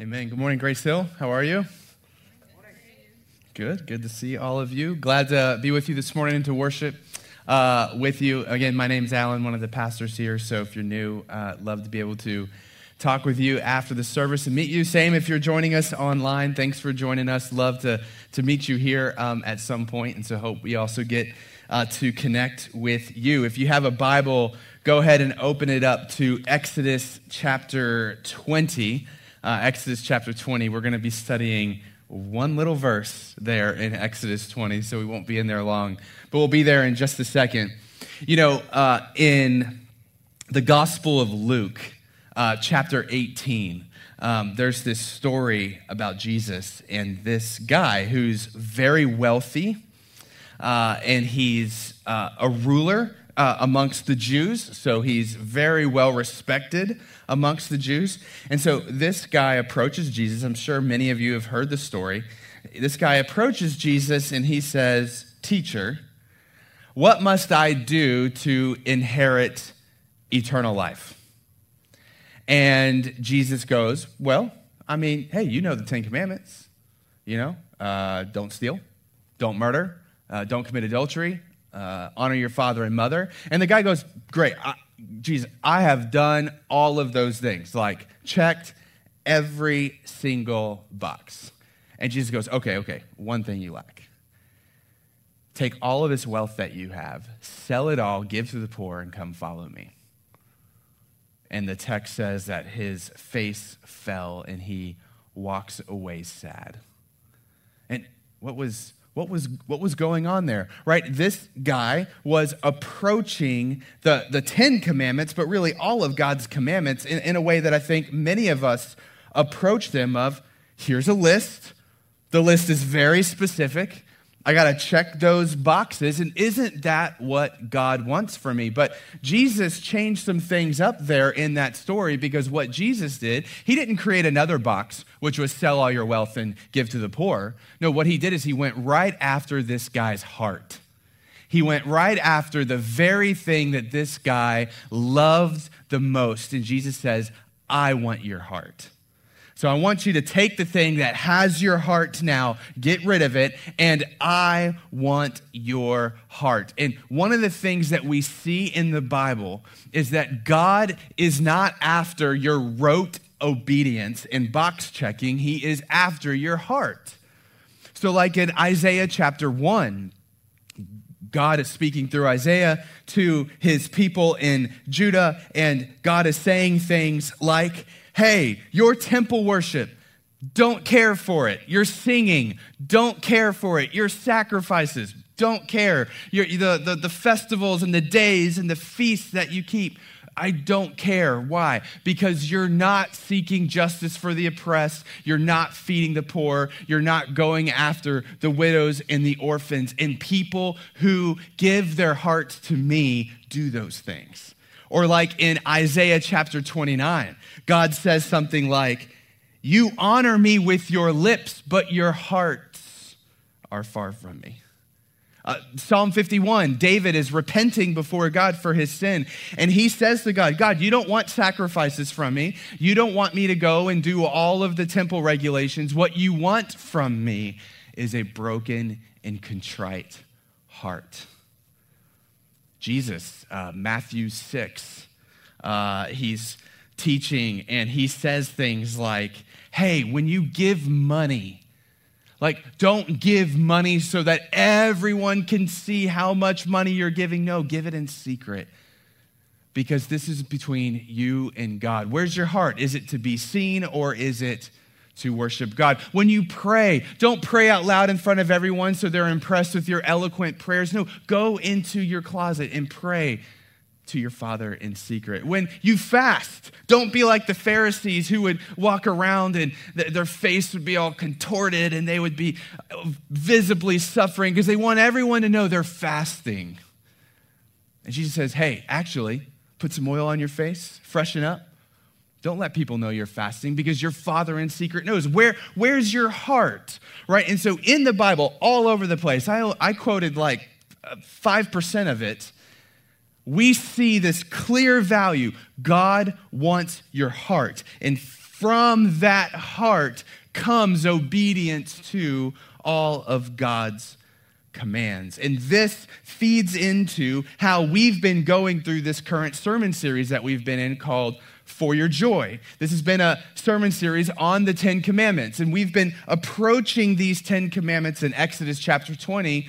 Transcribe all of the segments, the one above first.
Amen. Good morning, Grace Hill. How are you? Good. Good to see all of you. Glad to be with you this morning and to worship uh, with you. Again, my name's Alan, one of the pastors here. So if you're new, uh, love to be able to talk with you after the service and meet you. Same if you're joining us online. Thanks for joining us. Love to, to meet you here um, at some point, and so hope we also get uh, to connect with you. If you have a Bible, go ahead and open it up to Exodus chapter 20. Uh, Exodus chapter 20. We're going to be studying one little verse there in Exodus 20, so we won't be in there long, but we'll be there in just a second. You know, uh, in the Gospel of Luke, uh, chapter 18, um, there's this story about Jesus and this guy who's very wealthy, uh, and he's uh, a ruler uh, amongst the Jews, so he's very well respected amongst the Jews. And so this guy approaches Jesus. I'm sure many of you have heard the story. This guy approaches Jesus and he says, Teacher, what must I do to inherit eternal life? And Jesus goes, Well, I mean, hey, you know the Ten Commandments. You know, uh, don't steal, don't murder, uh, don't commit adultery, uh, honor your father and mother. And the guy goes, Great, I, Jesus, I have done all of those things, like checked every single box. And Jesus goes, Okay, okay, one thing you lack. Take all of this wealth that you have, sell it all, give to the poor, and come follow me. And the text says that his face fell and he walks away sad. And what was what was, what was going on there, right? This guy was approaching the, the Ten Commandments, but really all of God's commandments in, in a way that I think many of us approach them of here's a list. The list is very specific. I got to check those boxes. And isn't that what God wants for me? But Jesus changed some things up there in that story because what Jesus did, he didn't create another box, which was sell all your wealth and give to the poor. No, what he did is he went right after this guy's heart. He went right after the very thing that this guy loved the most. And Jesus says, I want your heart. So I want you to take the thing that has your heart now, get rid of it, and I want your heart. And one of the things that we see in the Bible is that God is not after your rote obedience and box checking, He is after your heart. So, like in Isaiah chapter 1, God is speaking through Isaiah to his people in Judah, and God is saying things like, hey, your temple worship, don't care for it. Your singing, don't care for it. Your sacrifices, don't care. Your, the, the, the festivals and the days and the feasts that you keep, I don't care. Why? Because you're not seeking justice for the oppressed. You're not feeding the poor. You're not going after the widows and the orphans. And people who give their hearts to me do those things. Or, like in Isaiah chapter 29, God says something like, You honor me with your lips, but your hearts are far from me. Uh, Psalm 51, David is repenting before God for his sin. And he says to God, God, you don't want sacrifices from me. You don't want me to go and do all of the temple regulations. What you want from me is a broken and contrite heart. Jesus, uh, Matthew 6, uh, he's teaching and he says things like, hey, when you give money, like, don't give money so that everyone can see how much money you're giving. No, give it in secret because this is between you and God. Where's your heart? Is it to be seen or is it to worship God. When you pray, don't pray out loud in front of everyone so they're impressed with your eloquent prayers. No, go into your closet and pray to your Father in secret. When you fast, don't be like the Pharisees who would walk around and th- their face would be all contorted and they would be uh, visibly suffering because they want everyone to know they're fasting. And Jesus says, hey, actually, put some oil on your face, freshen up. Don't let people know you're fasting because your father in secret knows. Where, where's your heart? Right? And so in the Bible, all over the place, I, I quoted like 5% of it. We see this clear value. God wants your heart. And from that heart comes obedience to all of God's commands. And this feeds into how we've been going through this current sermon series that we've been in called For Your Joy. This has been a sermon series on the Ten Commandments, and we've been approaching these Ten Commandments in Exodus chapter 20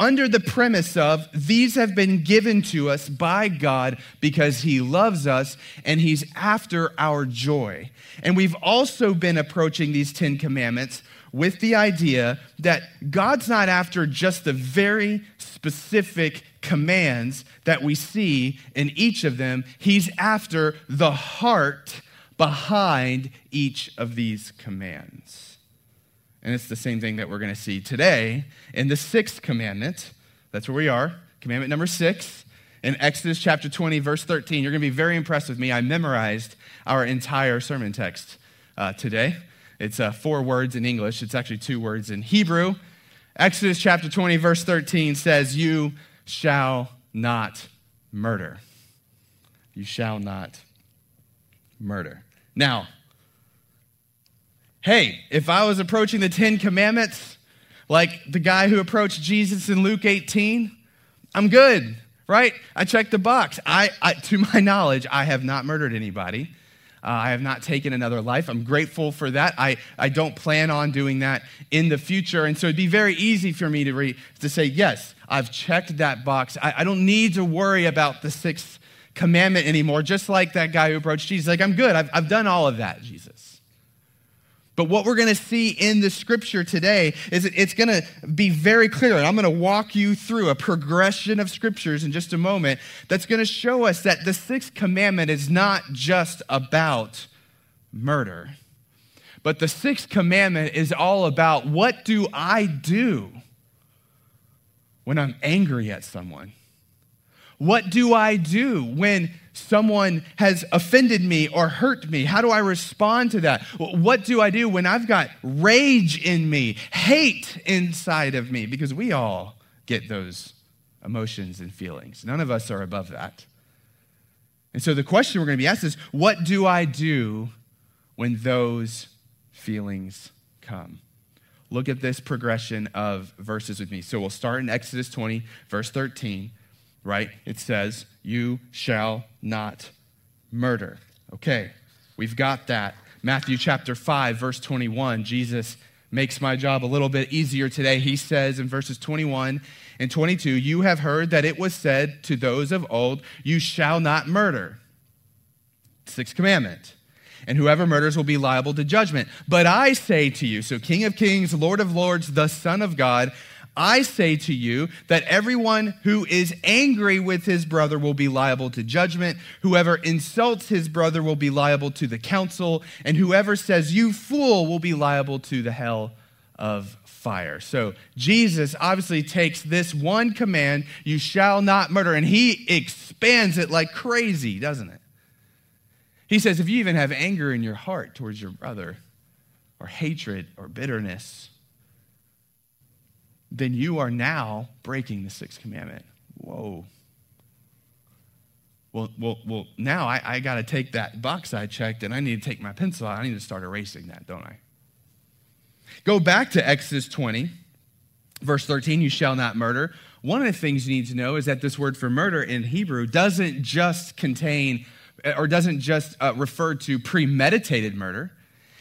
under the premise of these have been given to us by God because He loves us and He's after our joy. And we've also been approaching these Ten Commandments with the idea that God's not after just the very specific commands that we see in each of them, He's after the heart behind each of these commands. And it's the same thing that we're going to see today in the sixth commandment. That's where we are, commandment number six. In Exodus chapter 20, verse 13, you're going to be very impressed with me. I memorized our entire sermon text uh, today. It's uh, four words in English, it's actually two words in Hebrew. Exodus chapter 20, verse 13 says, You shall not murder. You shall not murder. Now, hey, if I was approaching the Ten Commandments like the guy who approached Jesus in Luke 18, I'm good, right? I checked the box. I, I to my knowledge, I have not murdered anybody. Uh, I have not taken another life. I'm grateful for that. I, I don't plan on doing that in the future. And so it'd be very easy for me to, re, to say, yes, I've checked that box. I, I don't need to worry about the sixth commandment anymore, just like that guy who approached Jesus. Like, I'm good. I've, I've done all of that, Jesus. But what we're going to see in the scripture today is it's going to be very clear. And I'm going to walk you through a progression of scriptures in just a moment that's going to show us that the sixth commandment is not just about murder, but the sixth commandment is all about what do I do when I'm angry at someone? What do I do when someone has offended me or hurt me? How do I respond to that? What do I do when I've got rage in me, hate inside of me? Because we all get those emotions and feelings. None of us are above that. And so the question we're going to be asked is what do I do when those feelings come? Look at this progression of verses with me. So we'll start in Exodus 20, verse 13 right? It says, You shall not murder. Okay, we've got that. Matthew chapter 5, verse 21, Jesus makes my job a little bit easier today. He says in verses 21 and 22, You have heard that it was said to those of old, You shall not murder. Sixth commandment. And whoever murders will be liable to judgment. But I say to you, so King of Kings, Lord of Lords, the Son of God, I say to you that everyone who is angry with his brother will be liable to judgment. Whoever insults his brother will be liable to the council. And whoever says, You fool, will be liable to the hell of fire. So Jesus obviously takes this one command, You shall not murder, and he expands it like crazy, doesn't it? He says, If you even have anger in your heart towards your brother, or hatred, or bitterness, then you are now breaking the sixth commandment. Whoa. Well, well, well now I, I got to take that box I checked and I need to take my pencil out. I need to start erasing that, don't I? Go back to Exodus 20, verse 13 you shall not murder. One of the things you need to know is that this word for murder in Hebrew doesn't just contain or doesn't just uh, refer to premeditated murder.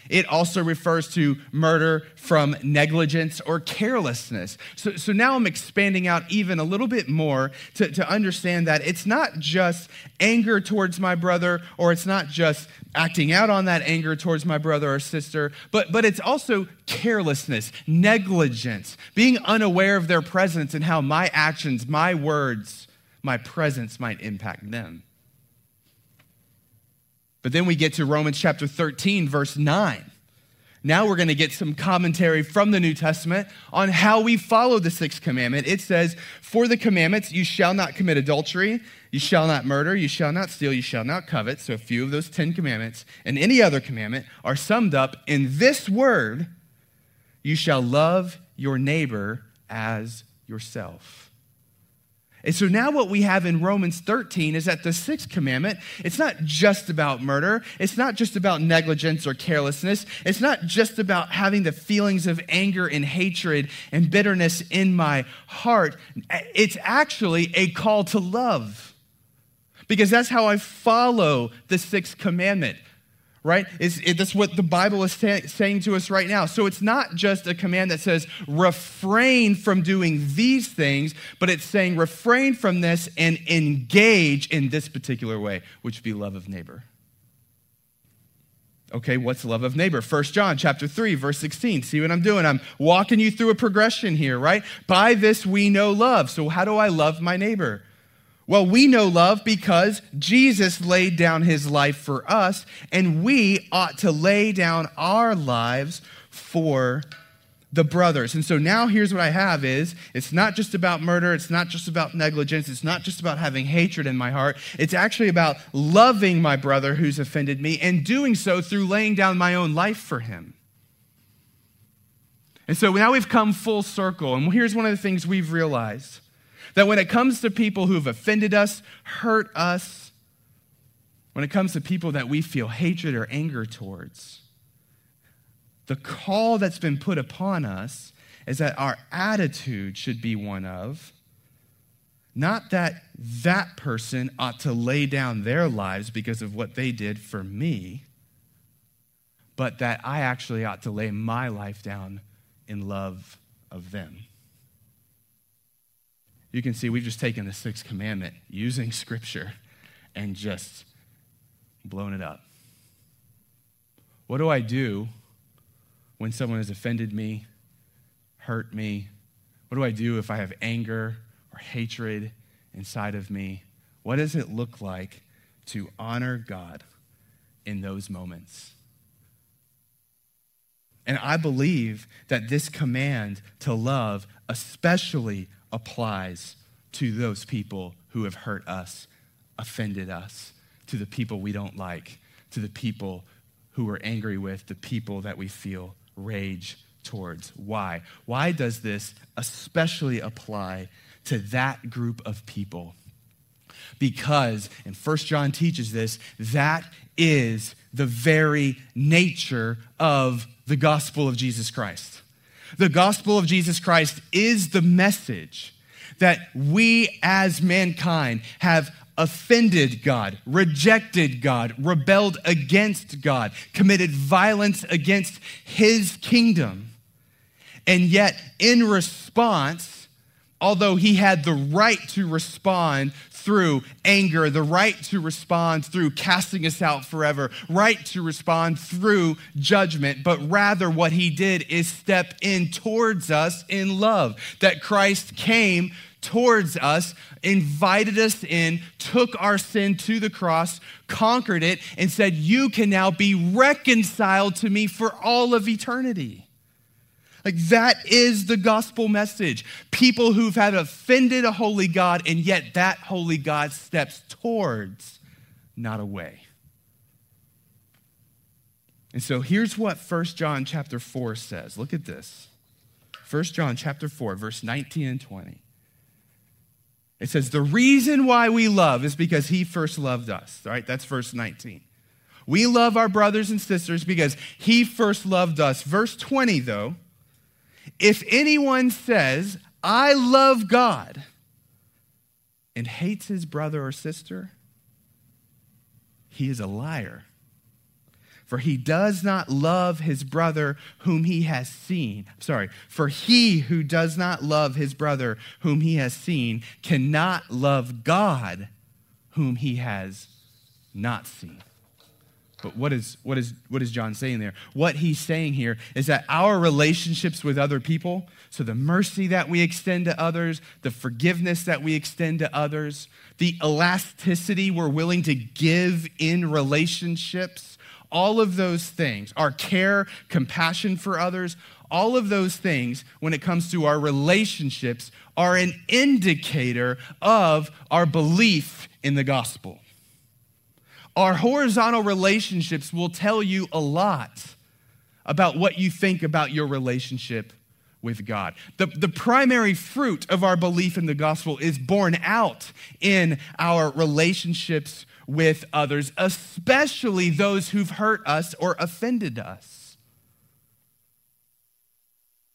It also refers to murder from negligence or carelessness. So, so now I'm expanding out even a little bit more to, to understand that it's not just anger towards my brother or it's not just acting out on that anger towards my brother or sister, but, but it's also carelessness, negligence, being unaware of their presence and how my actions, my words, my presence might impact them. But then we get to Romans chapter 13, verse 9. Now we're going to get some commentary from the New Testament on how we follow the sixth commandment. It says, For the commandments, you shall not commit adultery, you shall not murder, you shall not steal, you shall not covet. So a few of those 10 commandments and any other commandment are summed up in this word you shall love your neighbor as yourself. And so now what we have in Romans 13 is that the sixth commandment, it's not just about murder. It's not just about negligence or carelessness. It's not just about having the feelings of anger and hatred and bitterness in my heart. It's actually a call to love. Because that's how I follow the sixth commandment right? It, that's what the Bible is say, saying to us right now. So it's not just a command that says refrain from doing these things, but it's saying refrain from this and engage in this particular way, which would be love of neighbor. Okay, what's love of neighbor? First John chapter 3 verse 16. See what I'm doing? I'm walking you through a progression here, right? By this we know love. So how do I love my neighbor? Well, we know love because Jesus laid down his life for us, and we ought to lay down our lives for the brothers. And so now here's what I have is it's not just about murder, it's not just about negligence, it's not just about having hatred in my heart. It's actually about loving my brother who's offended me and doing so through laying down my own life for him. And so now we've come full circle, and here's one of the things we've realized that when it comes to people who've offended us, hurt us, when it comes to people that we feel hatred or anger towards, the call that's been put upon us is that our attitude should be one of not that that person ought to lay down their lives because of what they did for me, but that I actually ought to lay my life down in love of them you can see we've just taken the sixth commandment using scripture and just blown it up. What do I do when someone has offended me, hurt me? What do I do if I have anger or hatred inside of me? What does it look like to honor God in those moments? And I believe that this command to love, especially applies to those people who have hurt us, offended us, to the people we don't like, to the people who we're angry with, the people that we feel rage towards. Why? Why does this especially apply to that group of people? Because, and First John teaches this, that is the very nature of the gospel of Jesus Christ. The gospel of Jesus Christ is the message that we as mankind have offended God, rejected God, rebelled against God, committed violence against his kingdom. And yet, in response, although he had the right to respond through anger, the right to respond through casting us out forever, right to respond through judgment, but rather what he did is step in towards us in love. That Christ came towards us, invited us in, took our sin to the cross, conquered it, and said, You can now be reconciled to me for all of eternity. Like that is the gospel message. People who've had offended a holy God, and yet that holy God steps towards, not away. And so here's what 1 John chapter 4 says. Look at this. 1 John chapter 4, verse 19 and 20. It says, The reason why we love is because he first loved us. All right, that's verse 19. We love our brothers and sisters because he first loved us. Verse 20, though, if anyone says, I love God, and hates his brother or sister, he is a liar. For he does not love his brother whom he has seen. Sorry, for he who does not love his brother whom he has seen cannot love God whom he has not seen. But what is, what, is, what is John saying there? What he's saying here is that our relationships with other people, so the mercy that we extend to others, the forgiveness that we extend to others, the elasticity we're willing to give in relationships, all of those things, our care, compassion for others, all of those things, when it comes to our relationships, are an indicator of our belief in the gospel. Our horizontal relationships will tell you a lot about what you think about your relationship with God. The, the primary fruit of our belief in the gospel is born out in our relationships with others, especially those who've hurt us or offended us.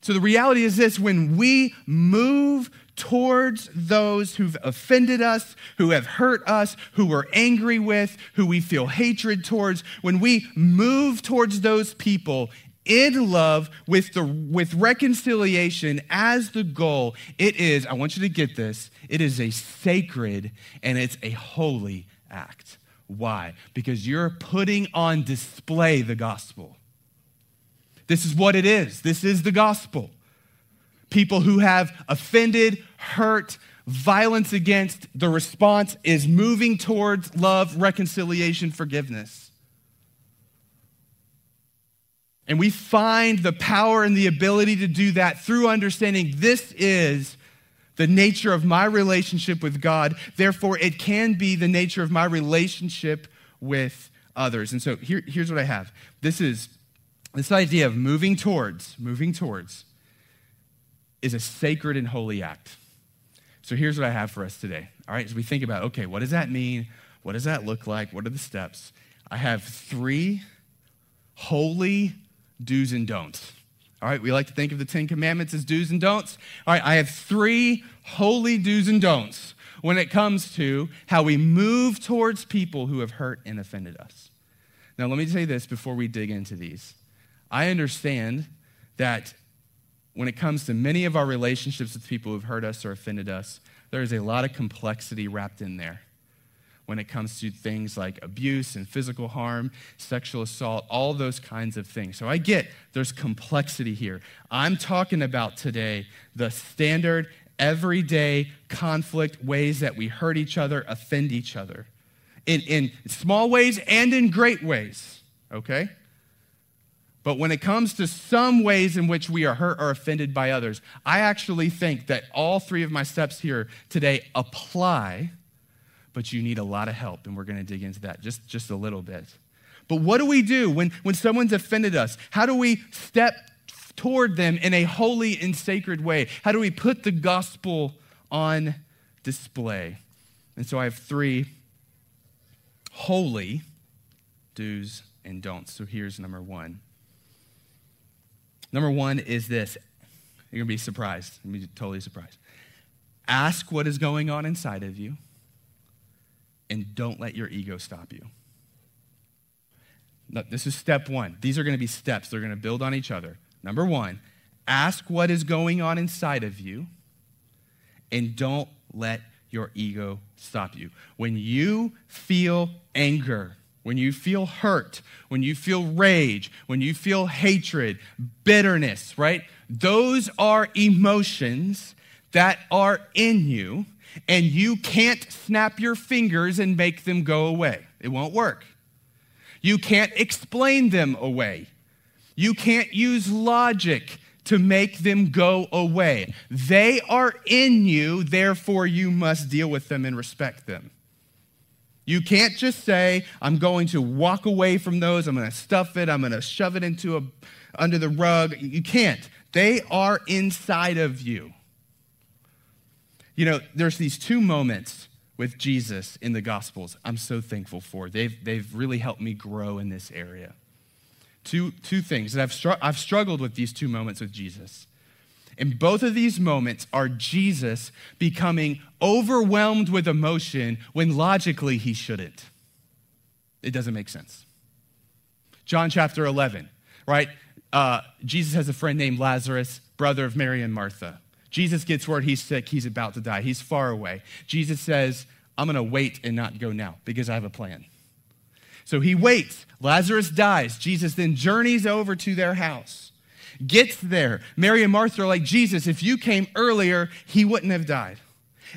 So the reality is this when we move towards those who've offended us, who have hurt us, who we're angry with, who we feel hatred towards, when we move towards those people in love with, the, with reconciliation as the goal, it is, I want you to get this, it is a sacred and it's a holy act. Why? Because you're putting on display the gospel. This is what it is. This is the gospel. People who have offended, hurt, violence against, the response is moving towards love, reconciliation, forgiveness. And we find the power and the ability to do that through understanding this is the nature of my relationship with God. Therefore, it can be the nature of my relationship with others. And so here, here's what I have this is this idea of moving towards, moving towards, is a sacred and holy act. So here's what I have for us today. All right, as we think about, okay, what does that mean? What does that look like? What are the steps? I have three holy do's and don'ts. All right, we like to think of the Ten Commandments as do's and don'ts. All right, I have three holy do's and don'ts when it comes to how we move towards people who have hurt and offended us. Now, let me say this before we dig into these. I understand that when it comes to many of our relationships with people who've hurt us or offended us, there is a lot of complexity wrapped in there when it comes to things like abuse and physical harm, sexual assault, all those kinds of things. So I get there's complexity here. I'm talking about today the standard, everyday conflict ways that we hurt each other, offend each other, in, in small ways and in great ways, okay? But when it comes to some ways in which we are hurt or offended by others, I actually think that all three of my steps here today apply but you need a lot of help, and we're going to dig into that just, just a little bit. But what do we do when, when someone's offended us? How do we step toward them in a holy and sacred way? How do we put the gospel on display? And so I have three holy do's and don'ts. So here's number one. Number one is this. You're going to be surprised. You're be totally surprised. Ask what is going on inside of you and don't let your ego stop you. No, this is step one. These are going to be steps, they're going to build on each other. Number one, ask what is going on inside of you and don't let your ego stop you. When you feel anger, when you feel hurt, when you feel rage, when you feel hatred, bitterness, right? Those are emotions that are in you and you can't snap your fingers and make them go away. It won't work. You can't explain them away. You can't use logic to make them go away. They are in you, therefore, you must deal with them and respect them. You can't just say, I'm going to walk away from those, I'm going to stuff it, I'm going to shove it into a, under the rug. You can't. They are inside of you. You know, there's these two moments with Jesus in the Gospels I'm so thankful for. They've, they've really helped me grow in this area. Two, two things that I've, str- I've struggled with these two moments with Jesus. And both of these moments are Jesus becoming overwhelmed with emotion when logically he shouldn't. It doesn't make sense. John chapter 11, right? Uh, Jesus has a friend named Lazarus, brother of Mary and Martha. Jesus gets word he's sick, he's about to die, he's far away. Jesus says, I'm going to wait and not go now because I have a plan. So he waits. Lazarus dies. Jesus then journeys over to their house, gets there. Mary and Martha are like, Jesus, if you came earlier, he wouldn't have died.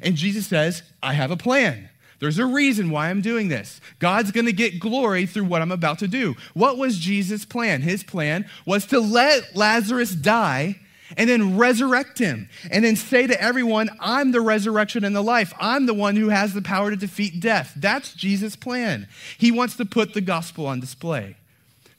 And Jesus says, I have a plan. There's a reason why I'm doing this. God's going to get glory through what I'm about to do. What was Jesus' plan? His plan was to let Lazarus die and then resurrect him and then say to everyone, I'm the resurrection and the life. I'm the one who has the power to defeat death. That's Jesus' plan. He wants to put the gospel on display.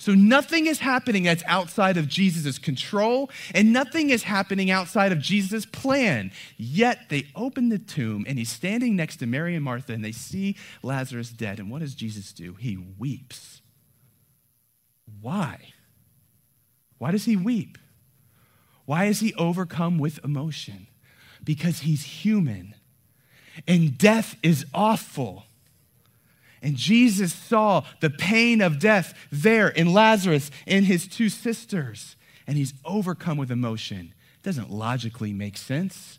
So nothing is happening that's outside of Jesus' control, and nothing is happening outside of Jesus' plan. Yet they open the tomb, and he's standing next to Mary and Martha, and they see Lazarus dead. And what does Jesus do? He weeps. Why? Why does he weep? Why is he overcome with emotion? Because he's human, and death is awful. And Jesus saw the pain of death there in Lazarus and his two sisters, and he's overcome with emotion. It doesn't logically make sense,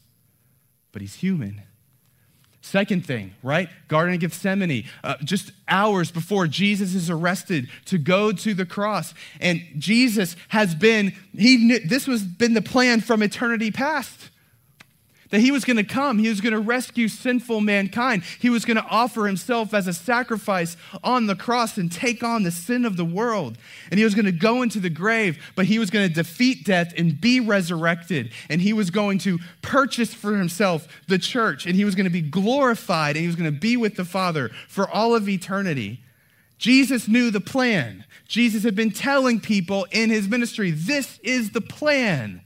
but he's human. Second thing, right? Garden of Gethsemane, uh, just hours before Jesus is arrested to go to the cross. And Jesus has been, he knew, this was been the plan from eternity past that he was going to come, he was going to rescue sinful mankind. He was going to offer himself as a sacrifice on the cross and take on the sin of the world. And he was going to go into the grave, but he was going to defeat death and be resurrected. And he was going to purchase for himself the church, and he was going to be glorified, and he was going to be with the Father for all of eternity. Jesus knew the plan. Jesus had been telling people in his ministry, this is the plan.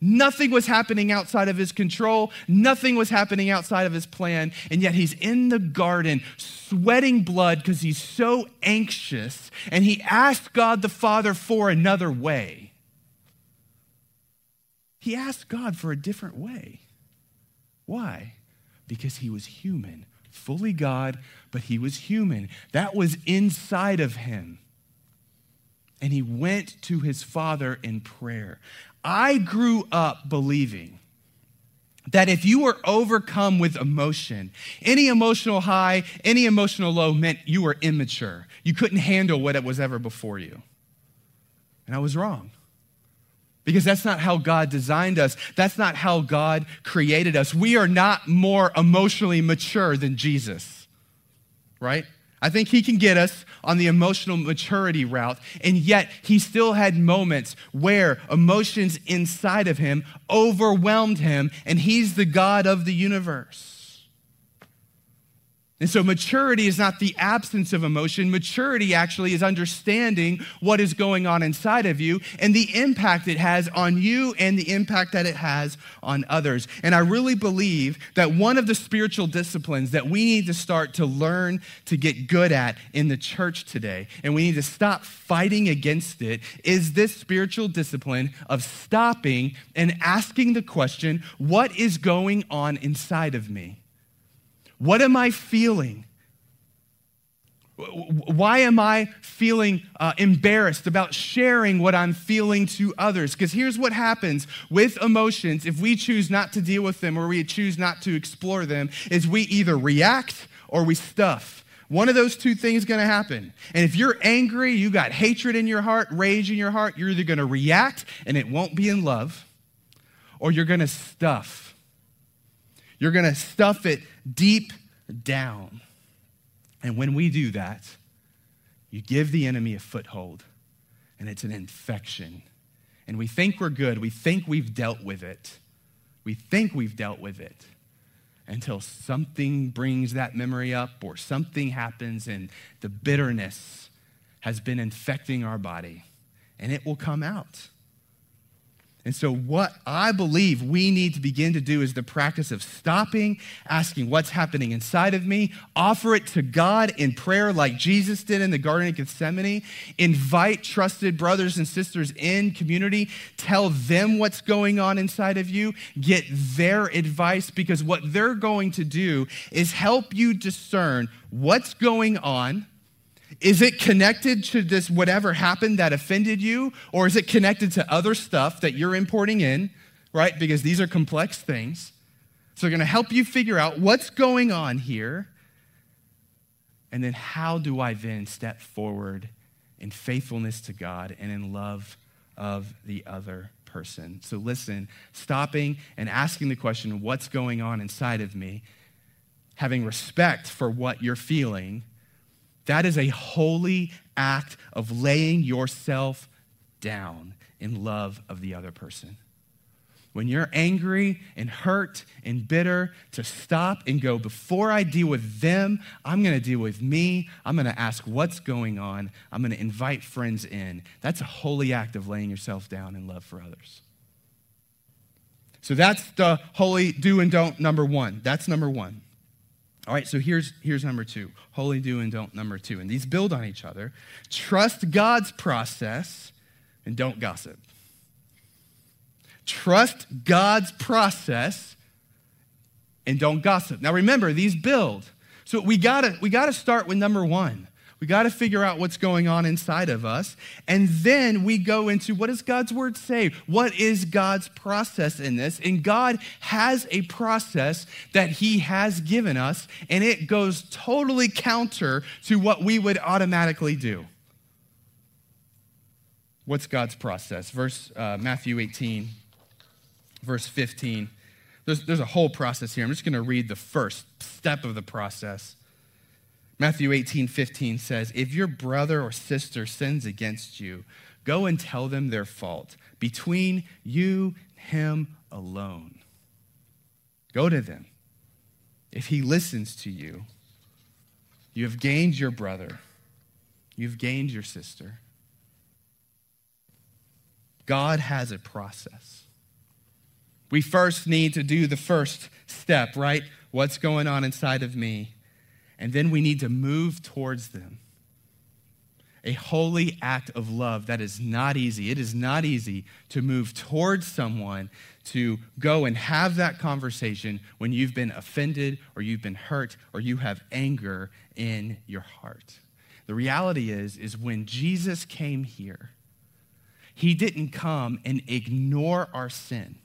Nothing was happening outside of his control. Nothing was happening outside of his plan. And yet he's in the garden sweating blood because he's so anxious. And he asked God the Father for another way. He asked God for a different way. Why? Because he was human, fully God, but he was human. That was inside of him. And he went to his Father in prayer. I grew up believing that if you were overcome with emotion, any emotional high, any emotional low meant you were immature. You couldn't handle what it was ever before you. And I was wrong. Because that's not how God designed us. That's not how God created us. We are not more emotionally mature than Jesus, right? I think he can get us on the emotional maturity route, and yet he still had moments where emotions inside of him overwhelmed him, and he's the God of the universe. And so, maturity is not the absence of emotion. Maturity actually is understanding what is going on inside of you and the impact it has on you and the impact that it has on others. And I really believe that one of the spiritual disciplines that we need to start to learn to get good at in the church today, and we need to stop fighting against it, is this spiritual discipline of stopping and asking the question what is going on inside of me? What am I feeling? Why am I feeling uh, embarrassed about sharing what I'm feeling to others? Because here's what happens with emotions if we choose not to deal with them or we choose not to explore them is we either react or we stuff. One of those two things is going to happen. And if you're angry, you got hatred in your heart, rage in your heart, you're either going to react and it won't be in love or you're going to stuff. You're going to stuff it deep down. And when we do that, you give the enemy a foothold, and it's an infection. And we think we're good. We think we've dealt with it. We think we've dealt with it until something brings that memory up or something happens and the bitterness has been infecting our body, and it will come out. And so, what I believe we need to begin to do is the practice of stopping, asking what's happening inside of me, offer it to God in prayer, like Jesus did in the Garden of Gethsemane, invite trusted brothers and sisters in community, tell them what's going on inside of you, get their advice, because what they're going to do is help you discern what's going on is it connected to this whatever happened that offended you? Or is it connected to other stuff that you're importing in, right? Because these are complex things. So they're going to help you figure out what's going on here. And then how do I then step forward in faithfulness to God and in love of the other person? So listen, stopping and asking the question, what's going on inside of me? Having respect for what you're feeling that is a holy act of laying yourself down in love of the other person. when you're angry and hurt and bitter, to stop and go, before I deal with them, I'm to deal with me. I'm to ask what's going on. I'm to invite friends in. That's a holy act of laying yourself down in love for others. So that's the holy do and don't number one. That's number one. All right, so here's, here's number two holy do and don't number two. And these build on each other. Trust God's process and don't gossip. Trust God's process and don't gossip. Now remember, these build. So we gotta, we gotta start with number one. We got to figure out what's going on inside of us. And then we go into what does God's word say? What is God's process in this? And God has a process that He has given us, and it goes totally counter to what we would automatically do. What's God's process? Verse uh, Matthew 18, verse 15. There's, there's a whole process here. I'm just going to read the first step of the process. Matthew 18, 15 says, If your brother or sister sins against you, go and tell them their fault between you and him alone. Go to them. If he listens to you, you have gained your brother, you've gained your sister. God has a process. We first need to do the first step, right? What's going on inside of me? And then we need to move towards them. A holy act of love that is not easy. It is not easy to move towards someone to go and have that conversation when you've been offended or you've been hurt or you have anger in your heart. The reality is is when Jesus came here, he didn't come and ignore our sin.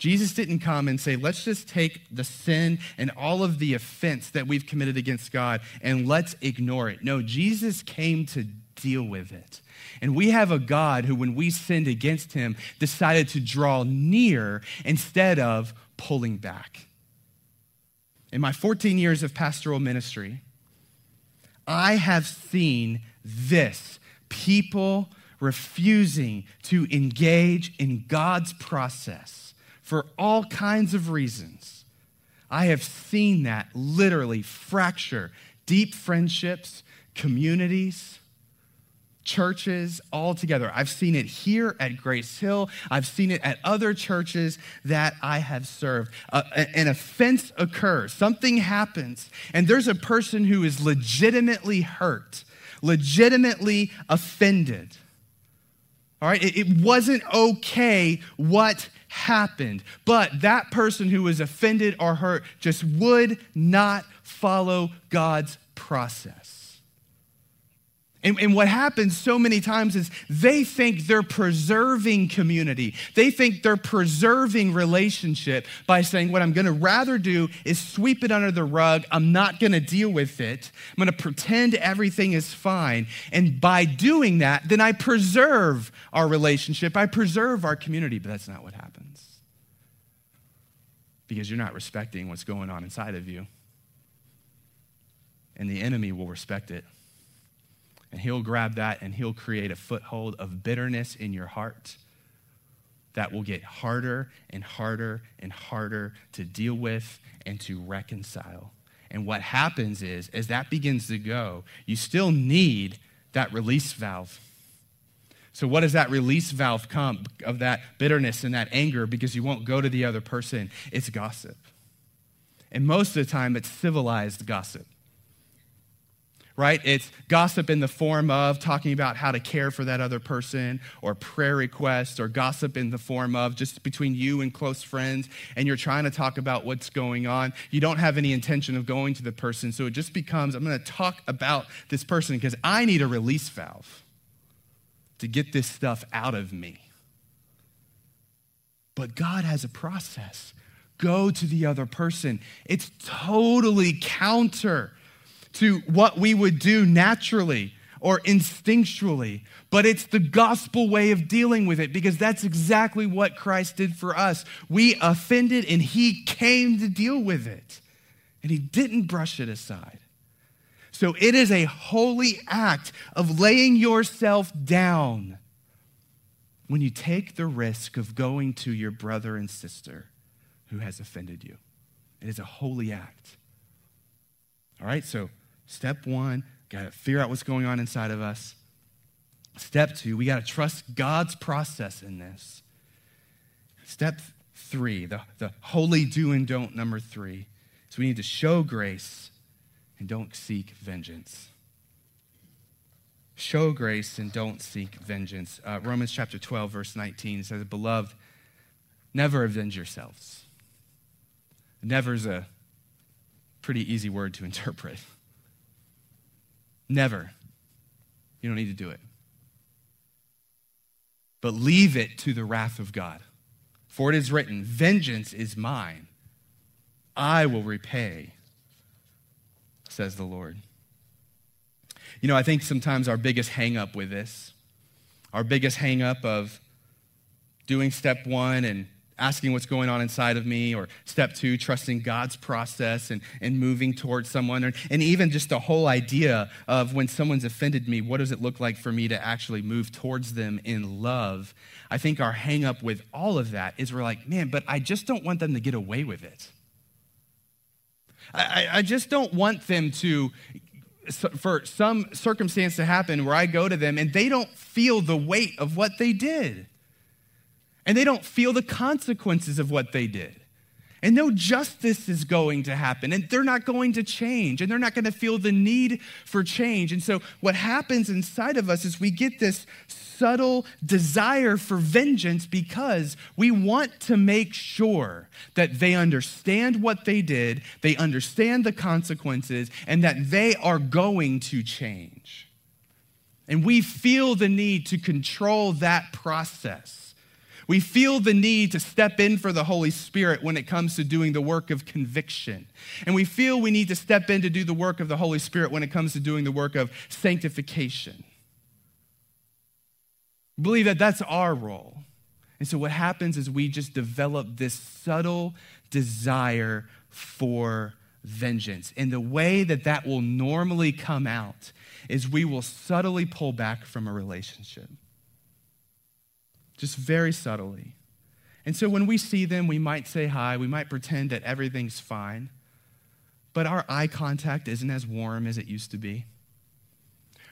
Jesus didn't come and say, let's just take the sin and all of the offense that we've committed against God and let's ignore it. No, Jesus came to deal with it. And we have a God who, when we sinned against him, decided to draw near instead of pulling back. In my 14 years of pastoral ministry, I have seen this people refusing to engage in God's process for all kinds of reasons. I have seen that literally fracture deep friendships, communities, churches all together. I've seen it here at Grace Hill. I've seen it at other churches that I have served. Uh, an offense occurs, something happens, and there's a person who is legitimately hurt, legitimately offended. All right, it, it wasn't okay what happened. But that person who was offended or hurt just would not follow God's process. And, and, what happens so many times is they think they're preserving community. They think they're preserving relationship by saying, What I'm going to rather do is sweep it under the rug. I'm not going to deal with it. I'm going to pretend everything is fine. And by doing that, then I preserve our relationship. I preserve our community. But that's not what happens because you're not respecting what's going on inside of you. And the enemy will respect it. And he'll grab that and he'll create a foothold of bitterness in your heart that will get harder and harder and harder to deal with and to reconcile. And what happens is, as that begins to go, you still need that release valve. So, what does that release valve come of that bitterness and that anger because you won't go to the other person? It's gossip. And most of the time, it's civilized gossip right? It's gossip in the form of talking about how to care for that other person, or prayer requests, or gossip in the form of just between you and close friends, and you're trying to talk about what's going on. You don't have any intention of going to the person, so it just becomes I'm going to talk about this person because I need a release valve to get this stuff out of me. But God has a process. Go to the other person. It's totally counter to what we would do naturally or instinctually, but it's the gospel way of dealing with it because that's exactly what Christ did for us. We offended and he came to deal with it, and he didn't brush it aside. So it is a holy act of laying yourself down when you take the risk of going to your brother and sister who has offended you. It is a holy act. All right, so step one, got to figure out what's going on inside of us. Step two, we got to trust God's process in this. Step three, the, the holy do and don't number three, is we need to show grace and don't seek vengeance. Show grace and don't seek vengeance. Uh, Romans chapter 12, verse 19 says, Beloved, never avenge yourselves. Never is a pretty easy word to interpret. Never. You don't need to do it. But leave it to the wrath of God. For it is written, Vengeance is mine. I will repay, says the Lord. You know, I think sometimes our biggest hangup with this, our biggest hangup of doing step one and asking what's going on inside of me, or step two, trusting God's process and, and moving towards someone, or, and even just the whole idea of when someone's offended me, what does it look like for me to actually move towards them in love? I think our hangup with all of that is we're like, man, but I just don't want them to get away with it. I, I just don't want them to for some circumstance to happen where I go to them and they don't feel the weight of what they did. And they don't feel the consequences of what they did. And no justice is going to happen. And they're not going to change. And they're not going to feel the need for change. And so, what happens inside of us is we get this subtle desire for vengeance because we want to make sure that they understand what they did, they understand the consequences, and that they are going to change. And we feel the need to control that process. We feel the need to step in for the Holy Spirit when it comes to doing the work of conviction. And we feel we need to step in to do the work of the Holy Spirit when it comes to doing the work of sanctification We believe that that's our role. And so what happens is we just develop this subtle desire for vengeance. And the way that that will normally come out is we will subtly pull back from a relationship. Just very subtly. And so when we see them, we might say hi, we might pretend that everything's fine, but our eye contact isn't as warm as it used to be.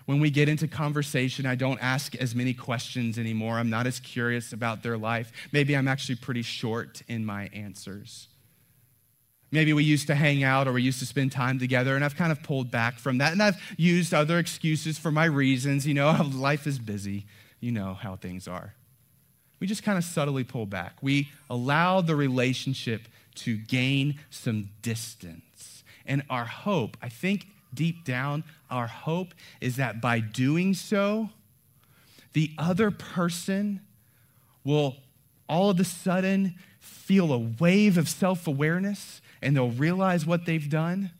When we get into conversation, I don't ask as many questions anymore. I'm not as curious about their life. Maybe I'm actually pretty short in my answers. Maybe we used to hang out or we used to spend time together, and I've kind of pulled back from that. And I've used other excuses for my reasons. You know, life is busy. You know how things are. We just kind of subtly pull back. We allow the relationship to gain some distance. And our hope, I think, deep down, our hope is that by doing so, the other person will all of a sudden feel a wave of self awareness and they'll realize what they've done.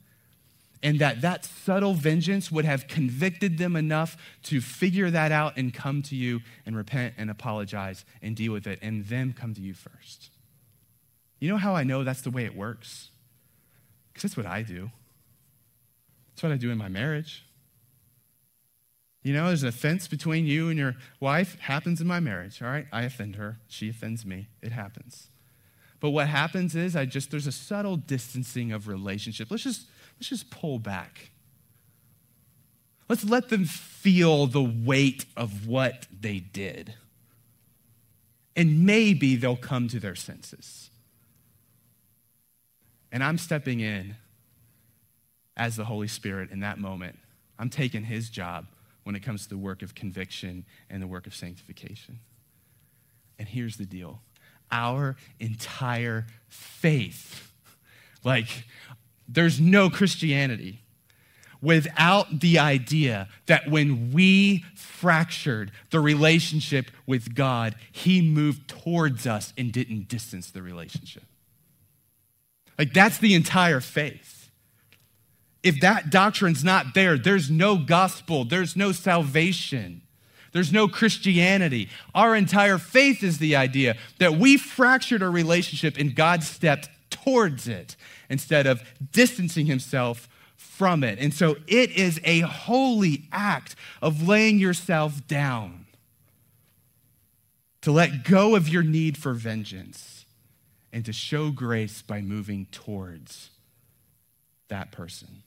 And that that subtle vengeance would have convicted them enough to figure that out and come to you and repent and apologize and deal with it and then come to you first. You know how I know that's the way it works? Because that's what I do. That's what I do in my marriage. You know, there's an offense between you and your wife. It happens in my marriage, all right? I offend her. She offends me. It happens. But what happens is I just there's a subtle distancing of relationship. Let's just let's just pull back. Let's let them feel the weight of what they did. And maybe they'll come to their senses. And I'm stepping in as the Holy Spirit in that moment. I'm taking his job when it comes to the work of conviction and the work of sanctification. And here's the deal our entire faith, like, there's no Christianity without the idea that when we fractured the relationship with God, He moved towards us and didn't distance the relationship. Like, that's the entire faith if that doctrine's not there, there's no gospel, there's no salvation, there's no Christianity. Our entire faith is the idea that we fractured a relationship and God stepped towards it instead of distancing himself from it. And so it is a holy act of laying yourself down. to let go of your need for vengeance, and to show grace by moving towards that person.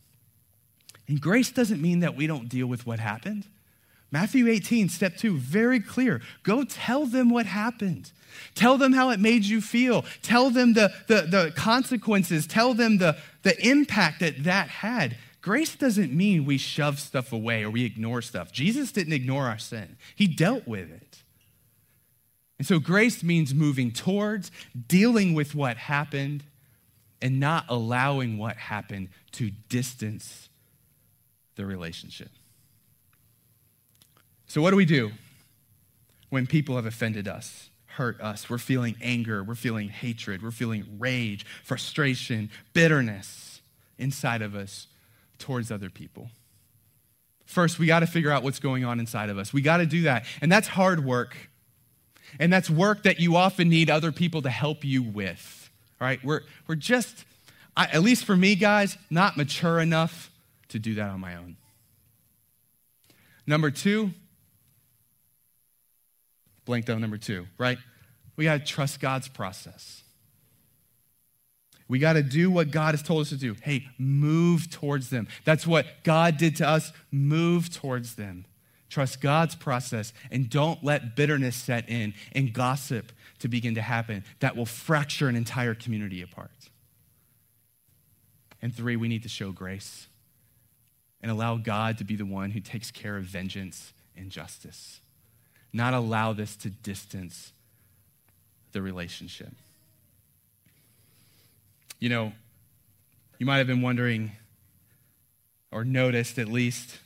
And grace doesn't mean that we don't deal with what happened. Matthew 18, step two, very clear. Go tell them what happened. Tell them how it made you feel. Tell them the, the, the consequences. Tell them the, the impact that that had. Grace doesn't mean we shove stuff away or we ignore stuff. Jesus didn't ignore our sin, He dealt with it. And so grace means moving towards, dealing with what happened, and not allowing what happened to distance the relationship. So, what do we do when people have offended us, hurt us? We're feeling anger, we're feeling hatred, we're feeling rage, frustration, bitterness inside of us towards other people. First, we got to figure out what's going on inside of us. We got to do that. And that's hard work. And that's work that you often need other people to help you with. All right? We're, we're just, I, at least for me, guys, not mature enough to do that on my own. Number two, blanked out number two, right? We got to trust God's process. We got to do what God has told us to do. Hey, move towards them. That's what God did to us. Move towards them. Trust God's process and don't let bitterness set in and gossip to begin to happen that will fracture an entire community apart. And three, we need to show grace and allow God to be the one who takes care of vengeance and justice not allow this to distance the relationship. You know, you might have been wondering, or noticed at least,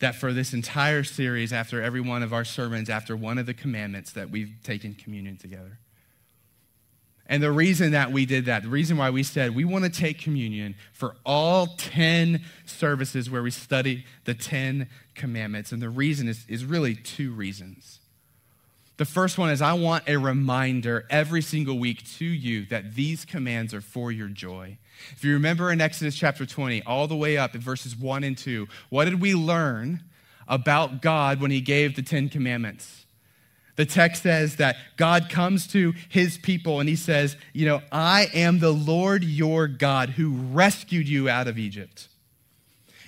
that for this entire series, after every one of our sermons, after one of the commandments, that we've taken communion together. And the reason that we did that, the reason why we said we want to take communion for all 10 services where we study the 10 commandments. And the reason is, is really two reasons. The first one is I want a reminder every single week to you that these commands are for your joy. If you remember in Exodus chapter 20, all the way up in verses 1 and 2, what did we learn about God when he gave the 10 commandments? The text says that God comes to his people and he says, You know, I am the Lord your God who rescued you out of Egypt.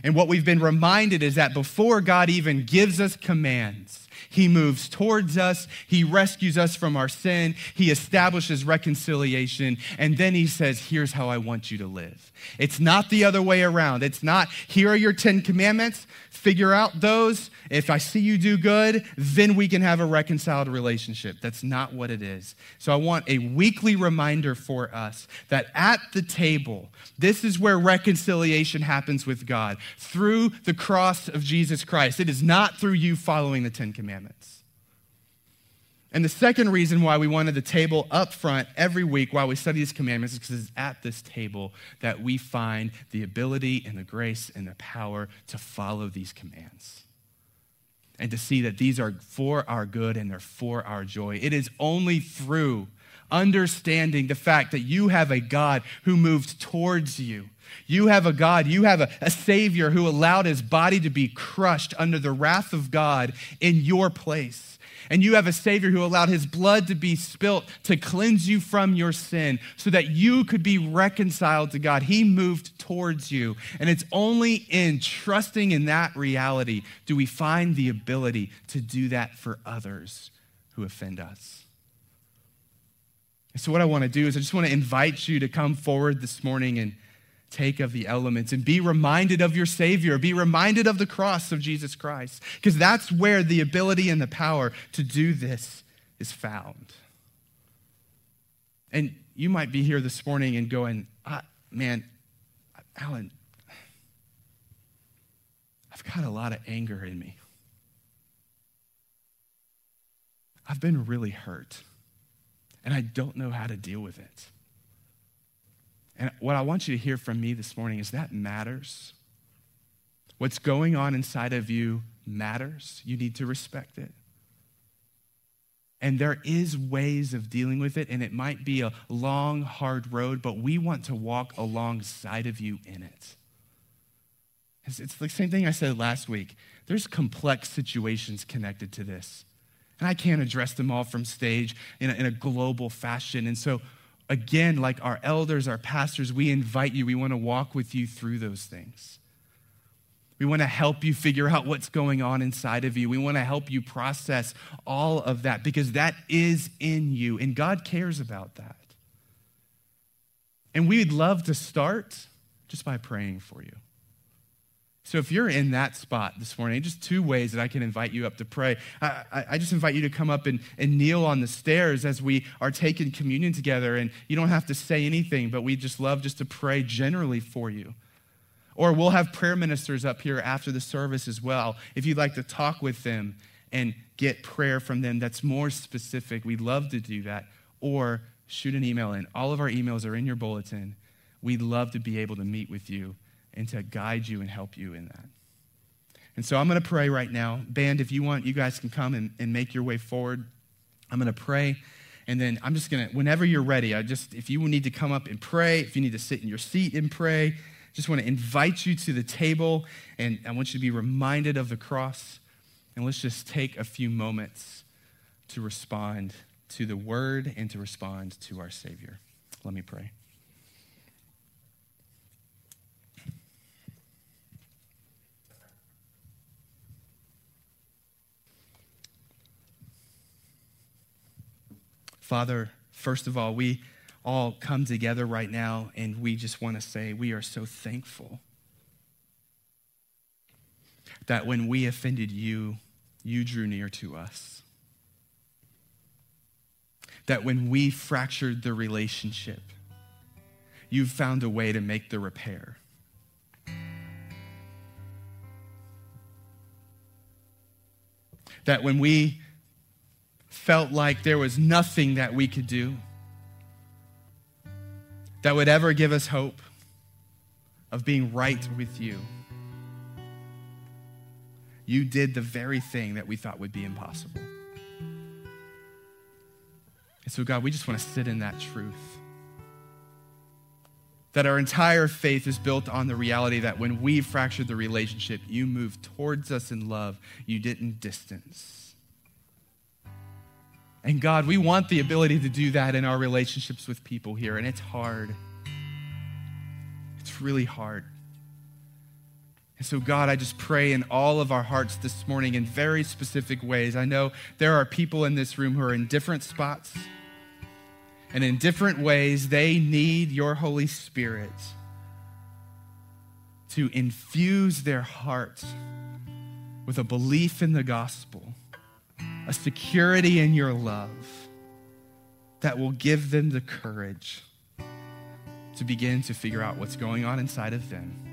And what we've been reminded is that before God even gives us commands, he moves towards us, he rescues us from our sin, he establishes reconciliation, and then he says, Here's how I want you to live. It's not the other way around. It's not, Here are your 10 commandments, figure out those. If I see you do good, then we can have a reconciled relationship. That's not what it is. So I want a weekly reminder for us that at the table, this is where reconciliation happens with God through the cross of Jesus Christ. It is not through you following the Ten Commandments. And the second reason why we wanted the table up front every week while we study these commandments is because it's at this table that we find the ability and the grace and the power to follow these commands and to see that these are for our good and they're for our joy. It is only through understanding the fact that you have a God who moved towards you. You have a God, you have a, a, Savior who allowed his body to be crushed under the wrath of God in your place. And you have a Savior who allowed his blood to be spilt to cleanse you from your sin so that you could be reconciled to God. He moved towards you. And it's only in trusting in that reality do we find the ability to do that for others who offend us. so, what I want to do is, I just want to invite you to come forward this morning and take of the elements and be reminded of your Savior. Be reminded of the cross of Jesus Christ, because that's where the ability and the power to do this is found. And you might be here this morning and going, ah, man, Alan, I've got a lot of anger in me. I've been really hurt, and I don't know how to deal with it. And what I want you to hear from me this morning is that matters. What's going on inside of you matters. You need to respect it. And there is ways of dealing with it, and it might be a long, hard road, but we want to walk alongside of you in it. It's, it's the same thing I said last week. There's complex situations connected to this. And I can't address them all from stage in a, in a global fashion. And so, again, like our elders, our pastors, we invite you. We want to walk with you through those things. We want to help you figure out what's going on inside of you. We want to help you process all of that because that is in you, and God cares about that. And we'd love to start just by praying for you. So if you're in that spot this morning, just two ways that I can invite you up to pray. I, I, just invite you to come up and, and kneel on the stairs as we are taking communion together. And you don't have to say anything, but we just love just to pray generally for you. Or we'll have prayer ministers up here after the service as well. If you'd like to talk with them and get prayer from them that's more specific, we'd love to do that. Or shoot an email in. All of our emails are in your bulletin. We'd love to be able to meet with you and to guide you and help you in that. And so I'm going to pray right now. Band, if you want, you guys can come and, and make your way forward. I'm going to pray. And then I'm just going to, whenever you're ready, I just, if you need to come up and pray, if you need to sit in your seat and pray, just want to invite you to the table. And I want you to be reminded of the cross. And let's just take a few moments to respond to the word and to respond to our Savior. Let me pray. Father, first of all, we all come together right now and we just want to say we are so thankful that when we offended you, you drew near to us. That when we fractured the relationship, you found a way to make the repair. That when we felt like there was nothing that we could do that would ever give us hope of being right with you. You did the very thing that we thought would be impossible. And so, God, we just want to sit in that truth. That our entire faith is built on the reality that when we fractured the relationship, you moved towards us in love, you didn't distance. And God, we want the ability to do that in our relationships with people here, and it's hard. It's really hard. And so, God, I just pray in all of our hearts this morning in very specific ways. I know there are people in this room who are in different spots, and in different ways, they need your Holy Spirit to infuse their hearts with a belief in the gospel a security in your love that will give them the courage to begin to figure out what's going on inside of them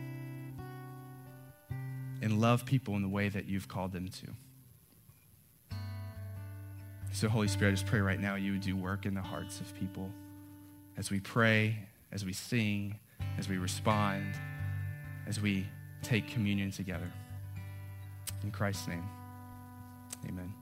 and love people in the way that you've called them to. So, Holy Spirit, I just pray right now you would do work in the hearts of people as we pray, as we sing, as we respond, as we take communion together. In Christ's name, amen.